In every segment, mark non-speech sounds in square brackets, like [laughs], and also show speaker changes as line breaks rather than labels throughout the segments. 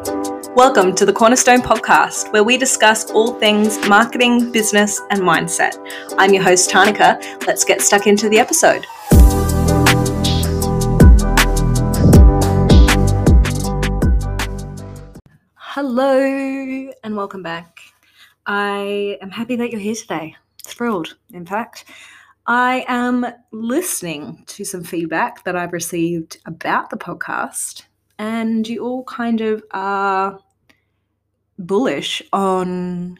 Welcome to the Cornerstone Podcast, where we discuss all things marketing, business, and mindset. I'm your host, Tanika. Let's get stuck into the episode. Hello, and welcome back. I am happy that you're here today. Thrilled, in fact. I am listening to some feedback that I've received about the podcast, and you all kind of are bullish on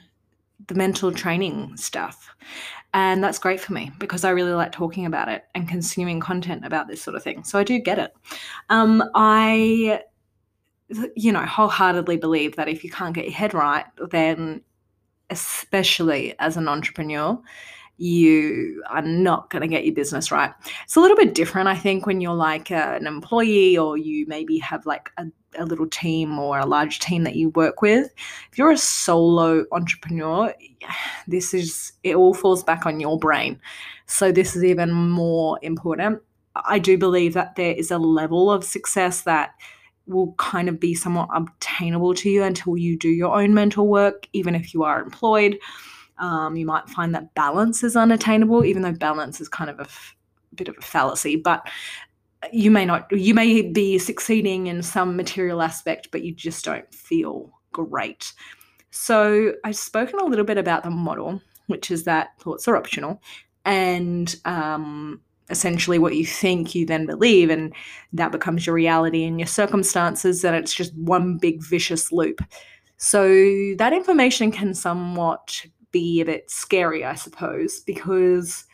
the mental training stuff. And that's great for me because I really like talking about it and consuming content about this sort of thing. So I do get it. Um, I, you know, wholeheartedly believe that if you can't get your head right, then especially as an entrepreneur, you are not going to get your business right. It's a little bit different, I think, when you're like a, an employee or you maybe have like a, a little team or a large team that you work with. If you're a solo entrepreneur, [sighs] this is, it all falls back on your brain. So this is even more important. I do believe that there is a level of success that will kind of be somewhat obtainable to you until you do your own mental work, even if you are employed. Um, you might find that balance is unattainable, even though balance is kind of a f- bit of a fallacy. But you may not, you may be succeeding in some material aspect, but you just don't feel great. So I've spoken a little bit about the model, which is that thoughts are optional, and um, essentially what you think you then believe, and that becomes your reality and your circumstances, and it's just one big vicious loop. So that information can somewhat be a bit scary, I suppose, because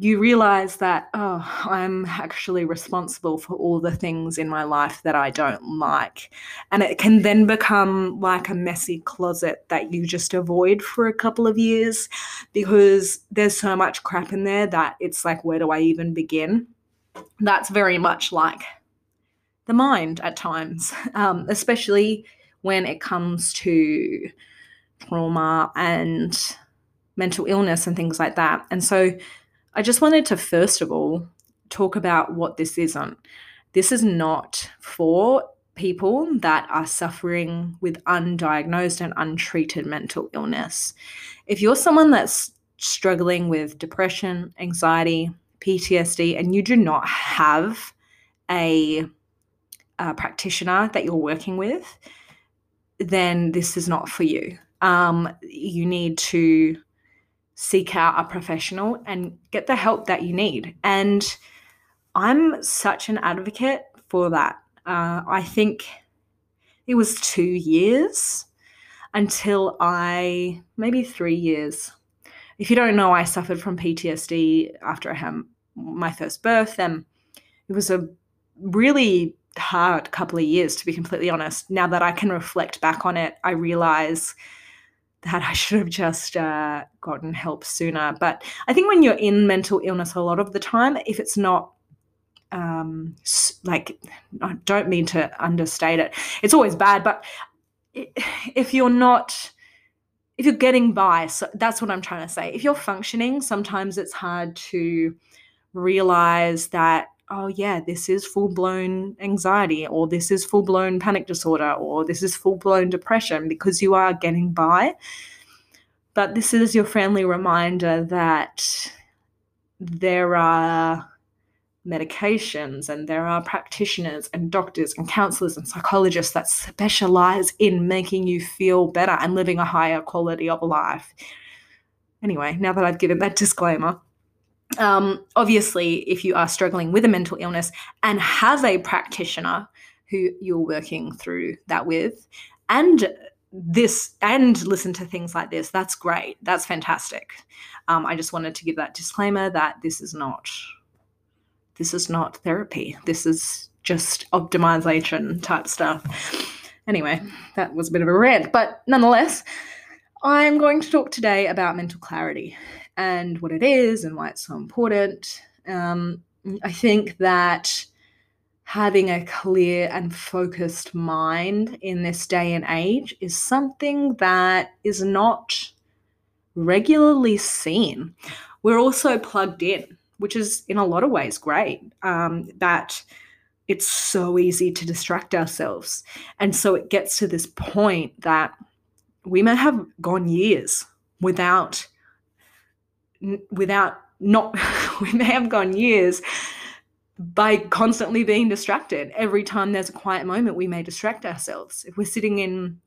you realize that, oh, I'm actually responsible for all the things in my life that I don't like. And it can then become like a messy closet that you just avoid for a couple of years because there's so much crap in there that it's like, where do I even begin? That's very much like the mind at times, [laughs] um, especially when it comes to trauma and mental illness and things like that. And so I just wanted to first of all talk about what this isn't. This is not for people that are suffering with undiagnosed and untreated mental illness. If you're someone that's struggling with depression, anxiety, PTSD, and you do not have a, a practitioner that you're working with, then this is not for you um, you need to seek out a professional and get the help that you need. And I'm such an advocate for that. Uh, I think it was two years until I, maybe three years. If you don't know, I suffered from PTSD after I had my first birth, and it was a really hard couple of years, to be completely honest. Now that I can reflect back on it, I realize that [laughs] I should have just uh, gotten help sooner. But I think when you're in mental illness a lot of the time, if it's not um, like, I don't mean to understate it, it's always bad, but if you're not, if you're getting by, so that's what I'm trying to say. If you're functioning, sometimes it's hard to realize that oh yeah this is full blown anxiety or this is full blown panic disorder or this is full blown depression because you are getting by but this is your friendly reminder that there are medications and there are practitioners and doctors and counselors and psychologists that specialize in making you feel better and living a higher quality of life. Anyway, now that I've given that [laughs] disclaimer, um, obviously, if you are struggling with a mental illness and have a practitioner who you're working through that with, and this and listen to things like this, that's great. That's fantastic. Um, I just wanted to give that disclaimer that this is not this is not therapy. This is just optimization type stuff. Anyway, that was a bit of a rant, but nonetheless, I'm going to talk today about mental clarity and what it is and why it's so important. Um, I think that having a clear and focused mind in this day and age is something that is not regularly seen. We're also plugged in, which is in a lot of ways great. Um, that it's so easy to distract ourselves. And so it gets to this point that we may have gone years without without not [laughs] we may have gone years by constantly being distracted. Every time there's a quiet moment we may distract ourselves. If we're sitting in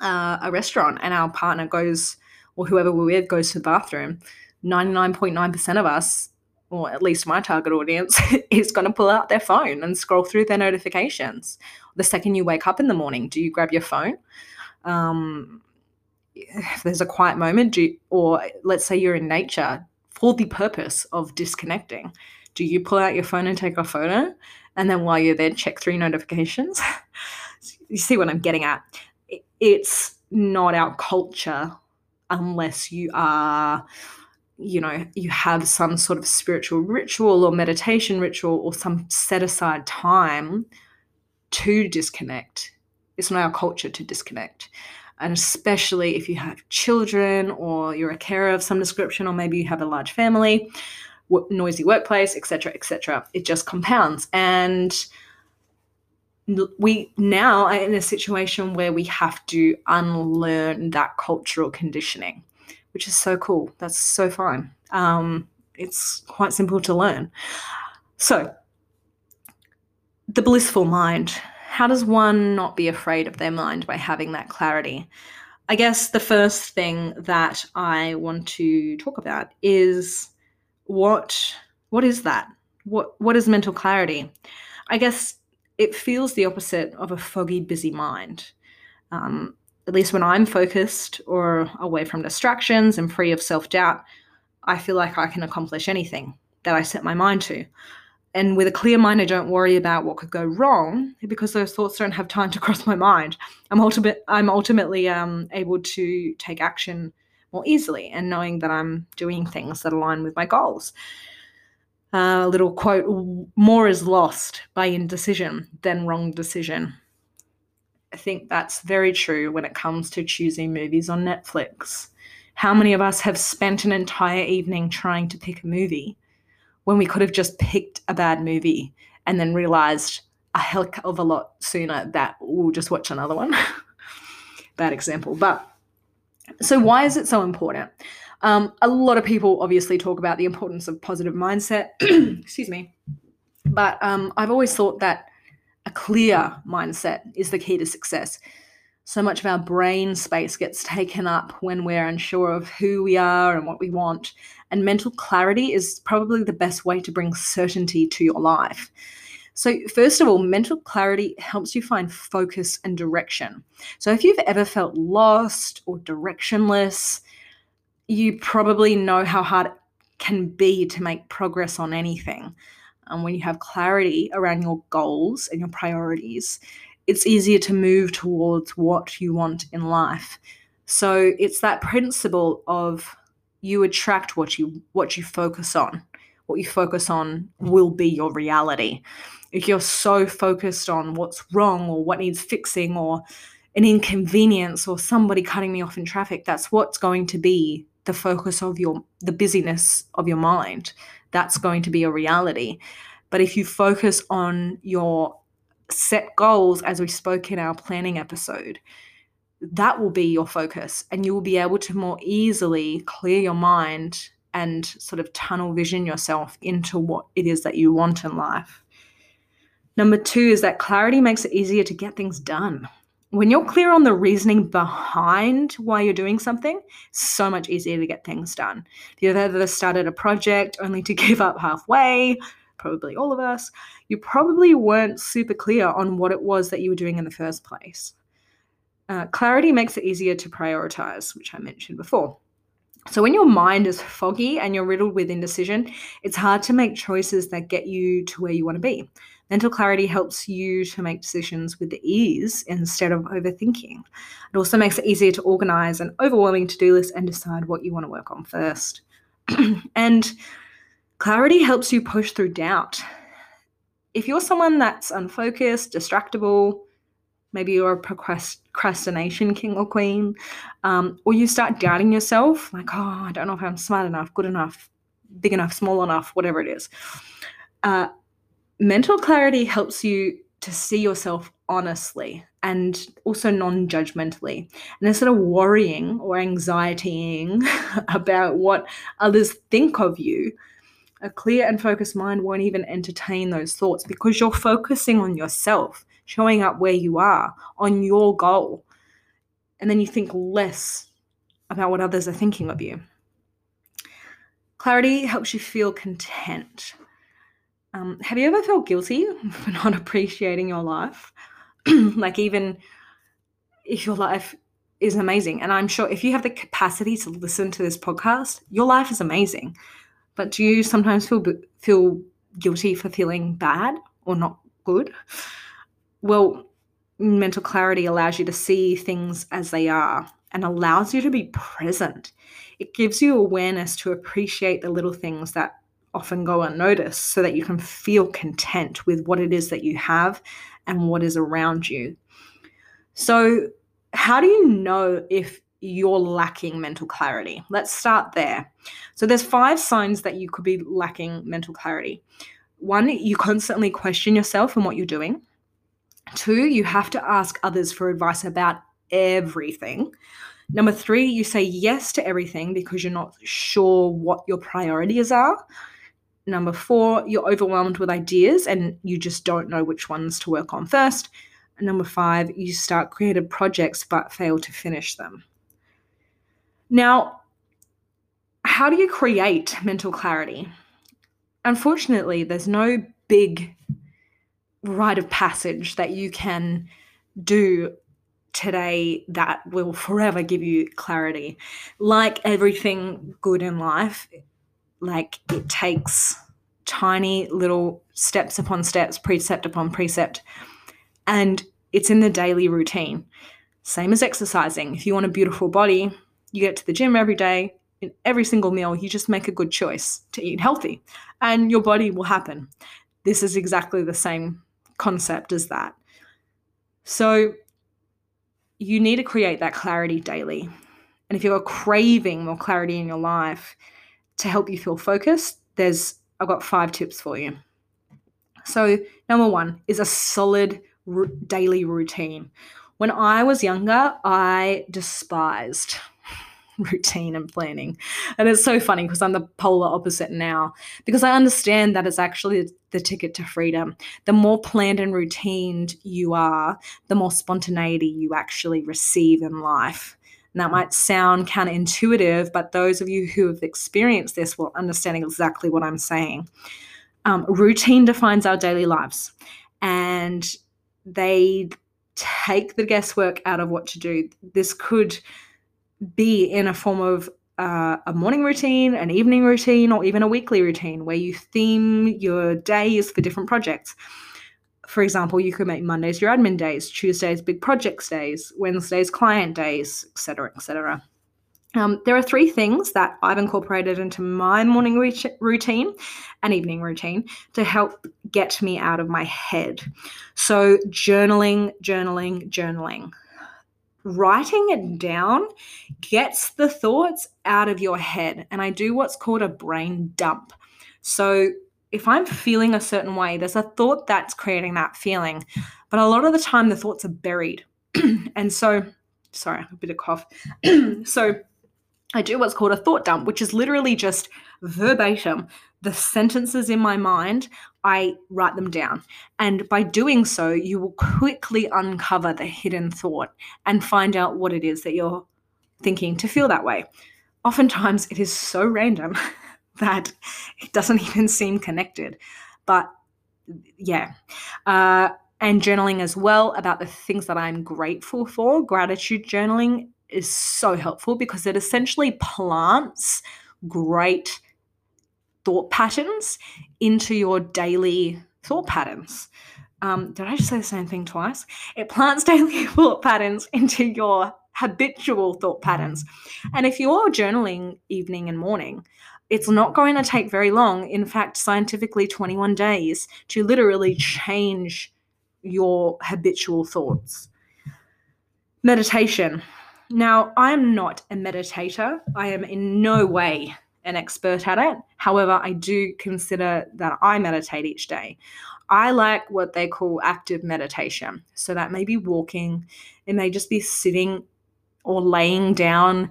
uh, a restaurant and our partner goes or whoever we're with goes to the bathroom 99.9% of us or at least my target audience [laughs] is going to pull out their phone and scroll through their notifications. The second you wake up in the morning do you grab your phone? Um, if there's a quiet moment you, or let's say you're in nature for the purpose of disconnecting do you pull out your phone and take a photo? And then while you're there check three notifications. [laughs] You see what i'm getting at? It's not our culture unless you are you know you have some sort of spiritual ritual or meditation ritual or some set aside time to disconnect. It's not our culture to disconnect and especially if you have children or you're a carer of some description or maybe you have a large family noisy workplace etc etc it just compounds. And we now are in a situation where we have to unlearn that cultural conditioning which is so cool. That's so fine. Um, it's quite simple to learn. So the blissful mind how does one not be afraid of their mind by having that clarity? I guess the first thing that I want to talk about is what what is that? What what is mental clarity? I guess it feels the opposite of a foggy, busy mind. Um, at least when I'm focused or away from distractions and free of self doubt, I feel like I can accomplish anything that I set my mind to and with a clear mind, I don't worry about what could go wrong because those thoughts don't have time to cross my mind. I'm ultimate. I'm ultimately um, able to take action more easily, and knowing that I'm doing things that align with my goals. A uh, little quote: "More is lost by indecision than wrong decision." I think that's very true when it comes to choosing movies on Netflix. How many of us have spent an entire evening trying to pick a movie? When we could have just picked a bad movie and then realized a heck of a lot sooner that we'll just watch another one. [laughs] bad example. But so, why is it so important? Um, a lot of people obviously talk about the importance of positive mindset. [clears throat] Excuse me. But um, I've always thought that a clear mindset is the key to success so much of our brain space gets taken up when we're unsure of who we are and what we want. And mental clarity is probably the best way to bring certainty to your life. So, first of all, mental clarity helps you find focus and direction. So, if you've ever felt lost or directionless, you probably know how hard it can be to make progress on anything. And when you have clarity around your goals and your priorities, it's easier to move towards what you want in life. So it's that principle of you attract what you what you focus on. What you focus on will be your reality. If you're so focused on what's wrong or what needs fixing or an inconvenience or somebody cutting me off in traffic, that's what's going to be the focus of your the busyness of your mind. That's going to be a reality. But if you focus on your set goals as we spoke in our planning episode that will be your focus and you will be able to more easily clear your mind and sort of tunnel vision yourself into what it is that you want in life. Number two is that clarity makes it easier to get things done. When you're clear on the reasoning behind why you're doing something, so much easier to get things done. If you've ever started a project only to [laughs] give up halfway, probably all of us, you probably weren't super clear on what it was that you were doing in the first place. Uh, clarity makes it easier to prioritize, which I mentioned before. So, when your mind is foggy and you're riddled with indecision, it's hard to make choices that get you to where you want to be. Mental clarity helps you to make decisions with ease instead of overthinking. It also makes it easier to organize an overwhelming to do list and decide what you want to work on first. [clears throat] and Clarity helps you push through doubt. If you're someone that's unfocused, distractible, maybe you're a procrastination king or queen, um, or you start doubting yourself, like, oh, I don't know if I'm smart enough, good enough, big enough, small enough, whatever it is. Uh, mental clarity helps you to see yourself honestly and also non judgmentally. And instead of worrying or anxietying [laughs] about what others think of you, a clear and focused mind won't even entertain those thoughts because you're focusing on yourself, showing up where you are, on your goal. And then you think less about what others are thinking of you. Clarity helps you feel content. Um, have you ever felt guilty [laughs] for not appreciating your life? [clears throat] like, even if your life is amazing, and I'm sure if you have the capacity to listen to this podcast, your life is amazing. But do you sometimes feel feel guilty for feeling bad or not good? Well, mental clarity allows you to see things as they are and allows you to be present. It gives you awareness to appreciate the little things that often go unnoticed so that you can feel content with what it is that you have and what is around you. So, how do you know if you're lacking mental clarity? Let's start there. So, there's five signs that you could be lacking mental clarity. One, you constantly question yourself and what you're doing. Two, you have to ask others for advice about everything. Number three, you say yes to everything because you're not sure what your priorities are. Number four, you're overwhelmed with ideas and you just don't know which ones to work on first. Number five, you start creative projects but fail to finish them. Now, how do you create mental clarity? Unfortunately, there's no big rite of passage that you can do today that will forever give you clarity. Like everything good in life, like it takes tiny little steps upon steps, precept upon precept, and it's in the daily routine. Same as exercising. If you want a beautiful body, you get to the gym every day. In every single meal, you just make a good choice to eat healthy, and your body will happen. This is exactly the same concept as that. So, you need to create that clarity daily. And if you're craving more clarity in your life to help you feel focused, there's I've got five tips for you. So, number one is a solid r- daily routine. When I was younger, I despised [laughs] routine and planning. And it's so funny because I'm the polar opposite now because I understand that it's actually the ticket to freedom. The more planned and routined you are, the more spontaneity you actually receive in life. And that might sound counterintuitive, but those of you who have experienced this will understand exactly what I'm saying. Um, routine defines our daily lives, and they take the guesswork out of what to do. This could be in a form of uh, a morning routine, an evening routine, or even a weekly routine where you theme your days for different projects. For example, you could make Mondays your admin days, Tuesdays big projects days, Wednesdays client days, etc., etc. Um, there are three things that I've incorporated into my morning routine and evening routine to help get me out of my head. So, journaling, journaling, journaling writing it down gets the thoughts out of your head. And I do what's called a brain dump. So if I'm feeling a certain way, there's a thought that's creating that feeling. But a lot of the time, the thoughts are buried. [clears throat] and so, sorry, a bit of cough. [clears throat] so I do what's called a thought dump, which is literally just verbatim the sentences in my mind, I write them down. And by doing so, you will quickly uncover the hidden thought and find out what it is that you're thinking to feel that way. Oftentimes, it is so random [laughs] that it doesn't [laughs] even seem connected. But yeah. Uh, and journaling as well about the things that I'm grateful for. Gratitude journaling is so helpful because it essentially plants great thought patterns into your daily thought patterns. Um, did I just say the same thing twice? It plants [laughs] daily thought patterns into your habitual thought patterns. And if you're journaling evening and morning, it's not going to take very long. In fact, scientifically, 21 days to literally change your habitual thoughts. Meditation. Now, I am not a meditator. I am in no way an expert at it. However, I do consider that I meditate each day. I like what they call active meditation. So that may be walking, it may just be sitting or laying down,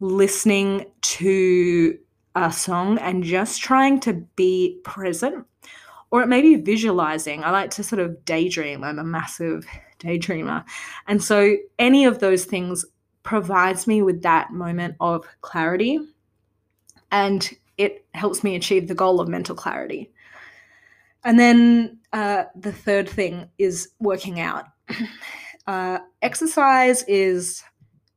listening to a song and just trying to be present. Or it may be visualizing. I like to sort of daydream. I'm a massive [laughs] daydreamer. And so any of those things provides me with that moment of clarity and it helps me achieve the goal of mental clarity. And then uh, the third thing is working out. [clears throat] Uh, exercise is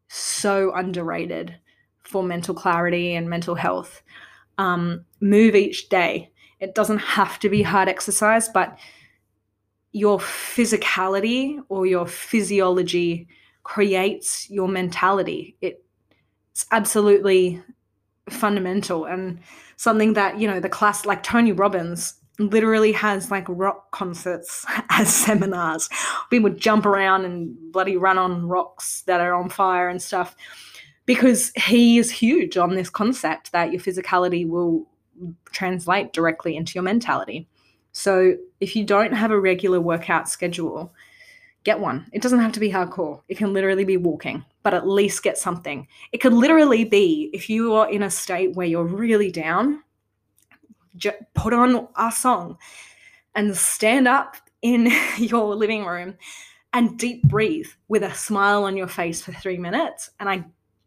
so underrated for mental clarity and mental health. Um, move each day. It doesn't have to be hard exercise, but your physicality or your physiology creates your mentality. It, it's absolutely fundamental and something that, you know, the class, like Tony Robbins literally has like rock concerts [laughs] as seminars. We would jump around and bloody run on rocks that are on fire and stuff because he is huge on this concept that your physicality will translate directly into your mentality. So if you don't have a regular workout schedule, get one. It doesn't have to be hardcore. It can literally be walking, but at least get something. It could literally be if you are in a state where you're really down, put on a song and stand up in [laughs] your living room and deep breathe with a smile on your face for three minutes. And I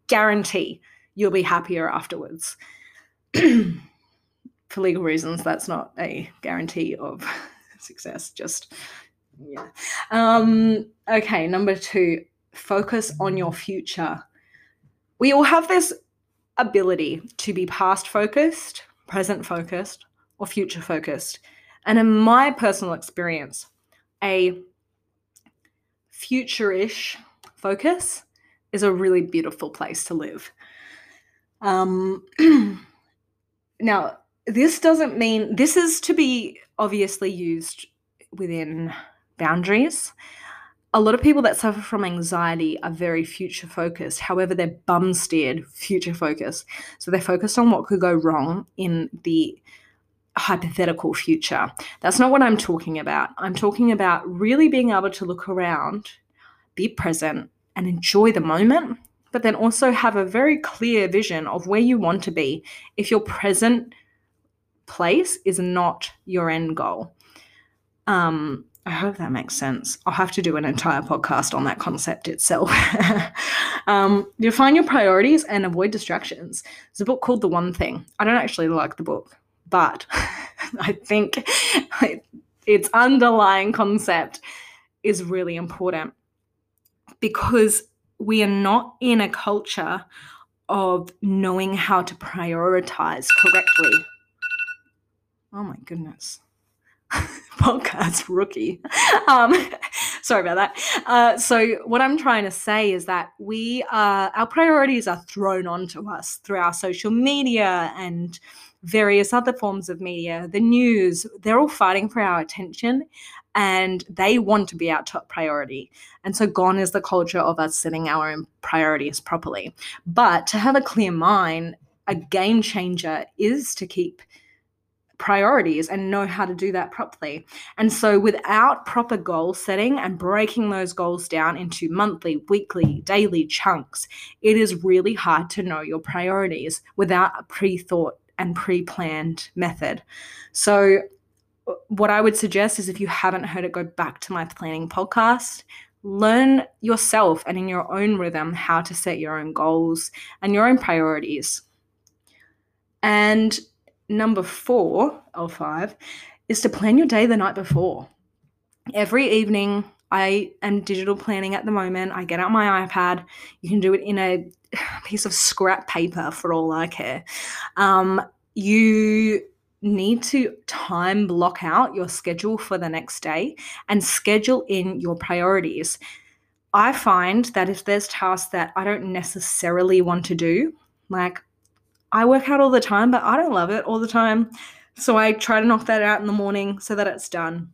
guarantee you'll be happier afterwards. [clears throat] for legal reasons, that's not a guarantee of [laughs] success. Just yeah. Um, okay, number two, focus on your future. We all have this ability to be past focused, present focused, or future focused. And in my personal experience, a future ish focus is a really beautiful place to live. Um, [clears throat] now, this doesn't mean this is to be obviously used within boundaries. A lot of people that suffer from anxiety are very future focused. However, they're bum steered future focused. So they're focused on what could go wrong in the hypothetical future. That's not what I'm talking about. I'm talking about really being able to look around, be present, and enjoy the moment, but then also have a very clear vision of where you want to be if your present place is not your end goal. Um, I hope that makes sense. I'll have to do an entire podcast on that concept itself. [laughs] um, define your priorities and avoid distractions. There's a book called The One Thing. I don't actually like the book, but [laughs] I think [laughs] its underlying concept is really important because we are not in a culture of knowing how to prioritize correctly. Oh my goodness. [laughs] podcast rookie. [laughs] Um, [laughs] sorry about that. Uh, so, what I'm trying to say is that we are, our priorities are thrown onto us through our social media and various other forms of media, the news, they're all fighting for our attention and they want to be our top priority. And so, gone is the culture of us setting our own priorities properly. But to have a clear mind, a game changer is to keep priorities and know how to do that properly. And so, without proper goal setting and breaking those goals down into monthly, weekly, daily chunks, it is really hard to know your priorities without a pre thought and pre planned method. So, uh, what I would suggest is if you haven't heard it, go back to my planning podcast. Learn yourself and in your own rhythm how to set your own goals and your own priorities. And number four or five is to plan your day the night before. Every evening, I am digital planning at the moment. I get out my iPad. You can do it in a [sighs] piece of scrap paper for all I care. Um, you need to time block out your schedule for the next day and schedule in your priorities. I find that if there's tasks that I don't necessarily want to do, like I work out all the time, but I don't love it all the time. So I try to knock that out in the morning so that it's done.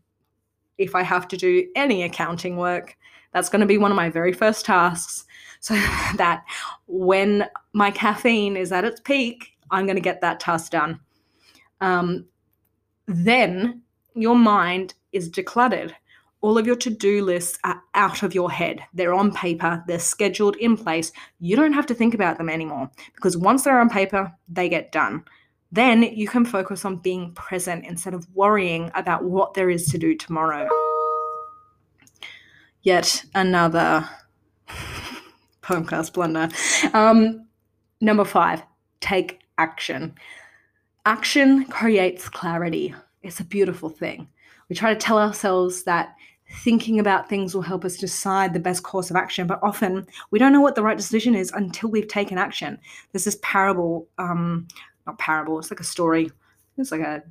If I have to do any accounting work, that's going to be one of my very first tasks. So [laughs] that when my caffeine is at its peak, I'm going to get that task done. Um, then your mind is decluttered. All of your to do lists are out of your head. They're on paper, they're scheduled in place. You don't have to think about them anymore because once they're on paper, they get done. Then you can focus on being present instead of worrying about what there is to do tomorrow. Yet another [laughs] podcast blunder. Um, number five, take action. Action creates clarity. It's a beautiful thing. We try to tell ourselves that thinking about things will help us decide the best course of action, but often we don't know what the right decision is until we've taken action. There's this parable, um, not parable, it's like a story. It's like a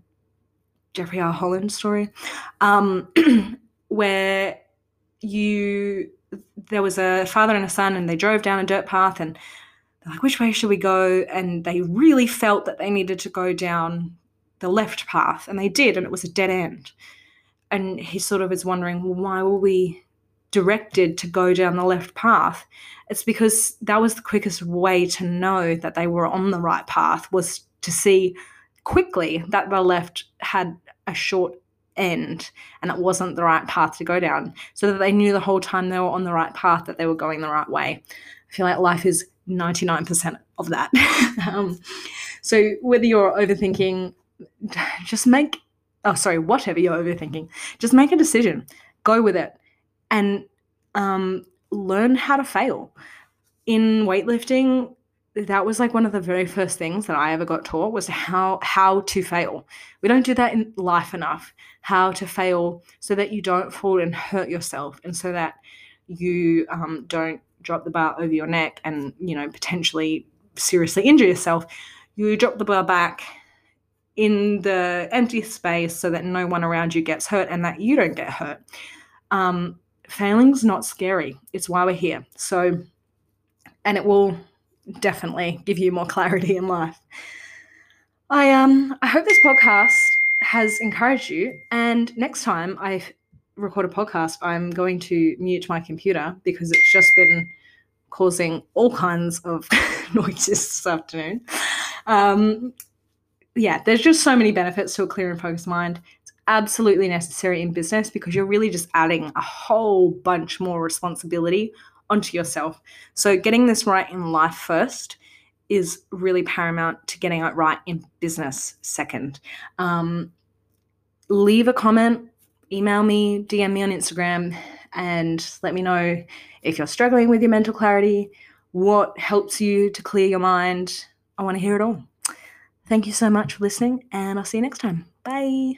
Jeffrey R. Holland story, um, [clears throat] where you there was a father and a son, and they drove down a dirt path, and they're like, which way should we go? And they really felt that they needed to go down the left path, and they did, and it was a dead end. And he sort of is wondering, well, why were we directed to go down the left path? It's because that was the quickest way to know that they were on the right path was to see quickly that the left had a short end and it wasn't the right path to go down so that they knew the whole time they were on the right path that they were going the right way i feel like life is 99% of that [laughs] um, so whether you're overthinking just make oh sorry whatever you're overthinking just make a decision go with it and um, learn how to fail in weightlifting that was like one of the very first things that I ever got taught was how how to fail. We don't do that in life enough. How to fail so that you don't fall and hurt yourself, and so that you um, don't drop the bar over your neck and you know potentially seriously injure yourself. You drop the bar back in the empty space so that no one around you gets hurt and that you don't get hurt. Um, failing's not scary. It's why we're here. So, and it will definitely give you more clarity in life. I um I hope this podcast has encouraged you. And next time I record a podcast, I'm going to mute my computer because it's just been causing all kinds of [laughs] noises this afternoon. Um, yeah, there's just so many benefits to a clear and focused mind. It's absolutely necessary in business because you're really just adding a whole bunch more responsibility onto yourself. So, getting this right in life first is really paramount to getting it right in business second. Um, leave a comment, email me, DM me on Instagram, and let me know if you're struggling with your mental clarity, what helps you to clear your mind. I want to hear it all. Thank you so much for listening, and I'll see you next time. Bye.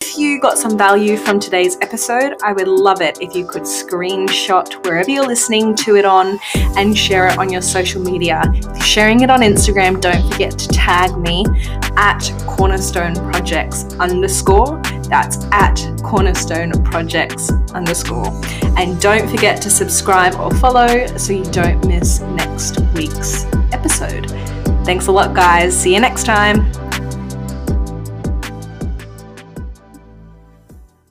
If you got some value from today's episode, I would love it if you could screenshot wherever you're listening to it on and share it on your social media. If you're sharing it on Instagram, don't forget to tag me at Cornerstone Projects underscore. That's at Cornerstone Projects underscore. And don't forget to subscribe or follow so you don't miss next week's episode. Thanks a lot, guys. See you next time.